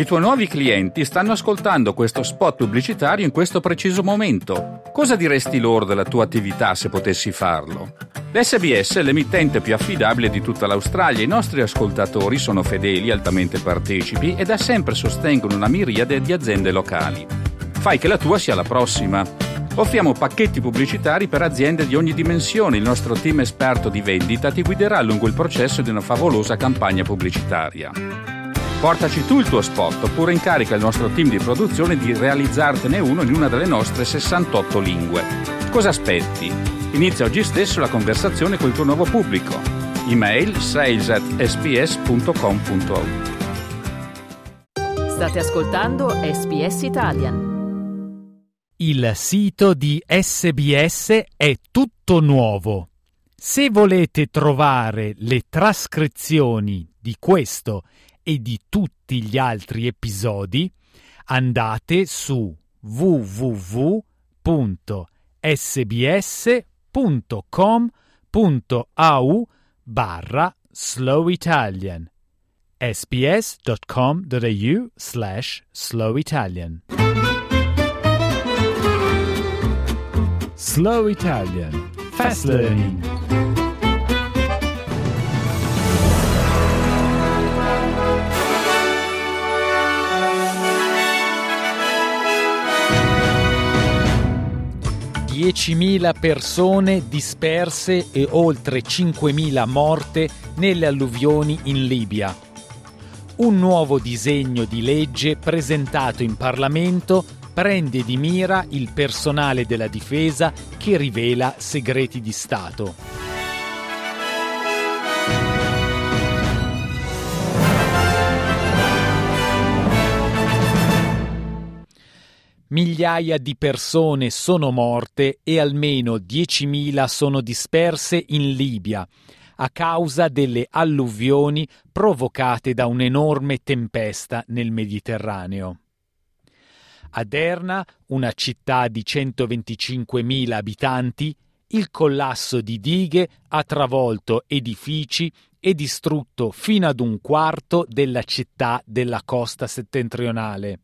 I tuoi nuovi clienti stanno ascoltando questo spot pubblicitario in questo preciso momento. Cosa diresti loro della tua attività se potessi farlo? L'SBS è l'emittente più affidabile di tutta l'Australia. I nostri ascoltatori sono fedeli, altamente partecipi e da sempre sostengono una miriade di aziende locali. Fai che la tua sia la prossima. Offriamo pacchetti pubblicitari per aziende di ogni dimensione. Il nostro team esperto di vendita ti guiderà lungo il processo di una favolosa campagna pubblicitaria. Portaci tu il tuo spot oppure incarica il nostro team di produzione di realizzartene uno in una delle nostre 68 lingue. Cosa aspetti? Inizia oggi stesso la conversazione col tuo nuovo pubblico. Email sales at sps.com.au State ascoltando SBS Italian. Il sito di SBS è tutto nuovo. Se volete trovare le trascrizioni di questo e di tutti gli altri episodi, andate su www.sbs.com.au barra slow italian sbs.com.au slash slow italian Slow Italian. Fast Learning 10.000 persone disperse e oltre 5.000 morte nelle alluvioni in Libia. Un nuovo disegno di legge presentato in Parlamento prende di mira il personale della difesa che rivela segreti di Stato. Migliaia di persone sono morte e almeno 10.000 sono disperse in Libia a causa delle alluvioni provocate da un'enorme tempesta nel Mediterraneo. A Derna, una città di 125.000 abitanti, il collasso di dighe ha travolto edifici e distrutto fino ad un quarto della città della costa settentrionale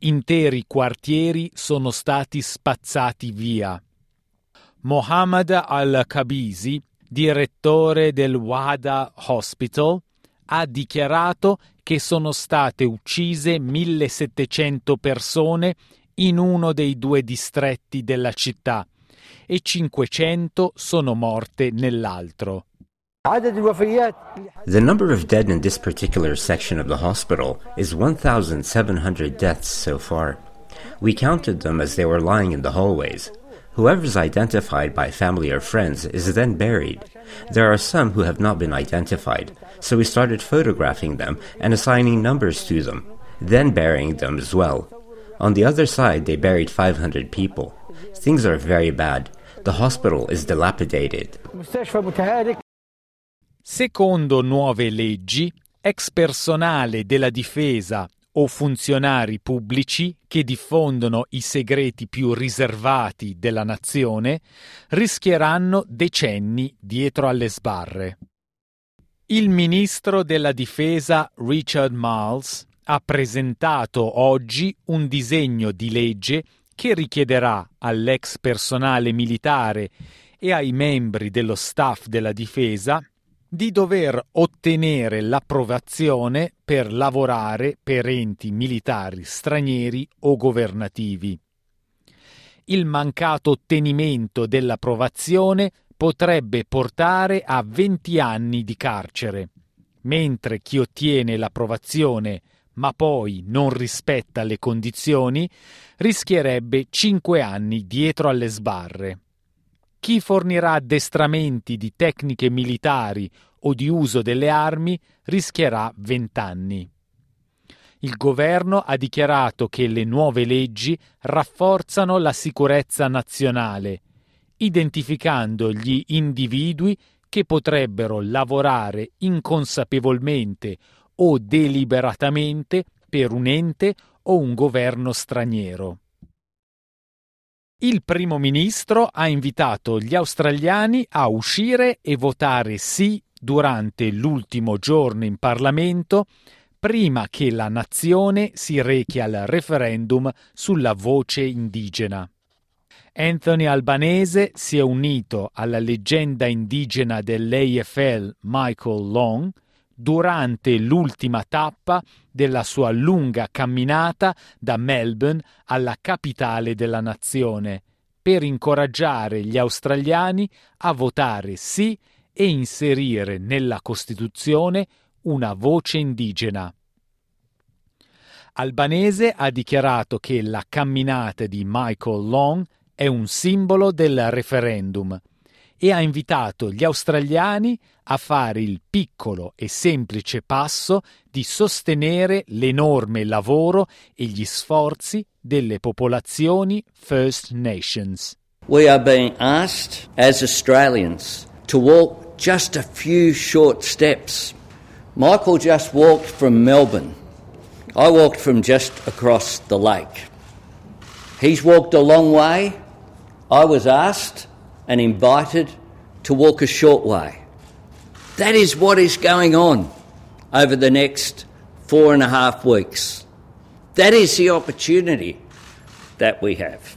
interi quartieri sono stati spazzati via. Mohammad al-Kabisi, direttore del Wada Hospital, ha dichiarato che sono state uccise 1700 persone in uno dei due distretti della città e 500 sono morte nell'altro. The number of dead in this particular section of the hospital is 1,700 deaths so far. We counted them as they were lying in the hallways. Whoever's identified by family or friends is then buried. There are some who have not been identified, so we started photographing them and assigning numbers to them, then burying them as well. On the other side, they buried 500 people. Things are very bad. The hospital is dilapidated. Secondo nuove leggi, ex personale della difesa o funzionari pubblici che diffondono i segreti più riservati della nazione rischieranno decenni dietro alle sbarre. Il ministro della difesa Richard Miles ha presentato oggi un disegno di legge che richiederà all'ex personale militare e ai membri dello staff della difesa di dover ottenere l'approvazione per lavorare per enti militari stranieri o governativi. Il mancato ottenimento dell'approvazione potrebbe portare a 20 anni di carcere, mentre chi ottiene l'approvazione ma poi non rispetta le condizioni rischierebbe 5 anni dietro alle sbarre. Chi fornirà addestramenti di tecniche militari o di uso delle armi rischierà vent'anni. Il governo ha dichiarato che le nuove leggi rafforzano la sicurezza nazionale, identificando gli individui che potrebbero lavorare inconsapevolmente o deliberatamente per un ente o un governo straniero. Il primo ministro ha invitato gli australiani a uscire e votare sì durante l'ultimo giorno in Parlamento prima che la nazione si rechi al referendum sulla voce indigena. Anthony Albanese si è unito alla leggenda indigena dell'AFL Michael Long durante l'ultima tappa della sua lunga camminata da Melbourne alla capitale della nazione per incoraggiare gli australiani a votare sì e inserire nella Costituzione una voce indigena. Albanese ha dichiarato che la camminata di Michael Long è un simbolo del referendum e ha invitato gli australiani a fare il piccolo e semplice passo di sostenere l'enorme lavoro e gli sforzi delle popolazioni First Nations. We are being asked as Australians to walk just a few short steps. Michael just walked from Melbourne. I walked from just across the lake. He's walked a long way. I was asked and invited to walk a short way. That is what is going on over the next four and a half weeks. That is the opportunity that we have.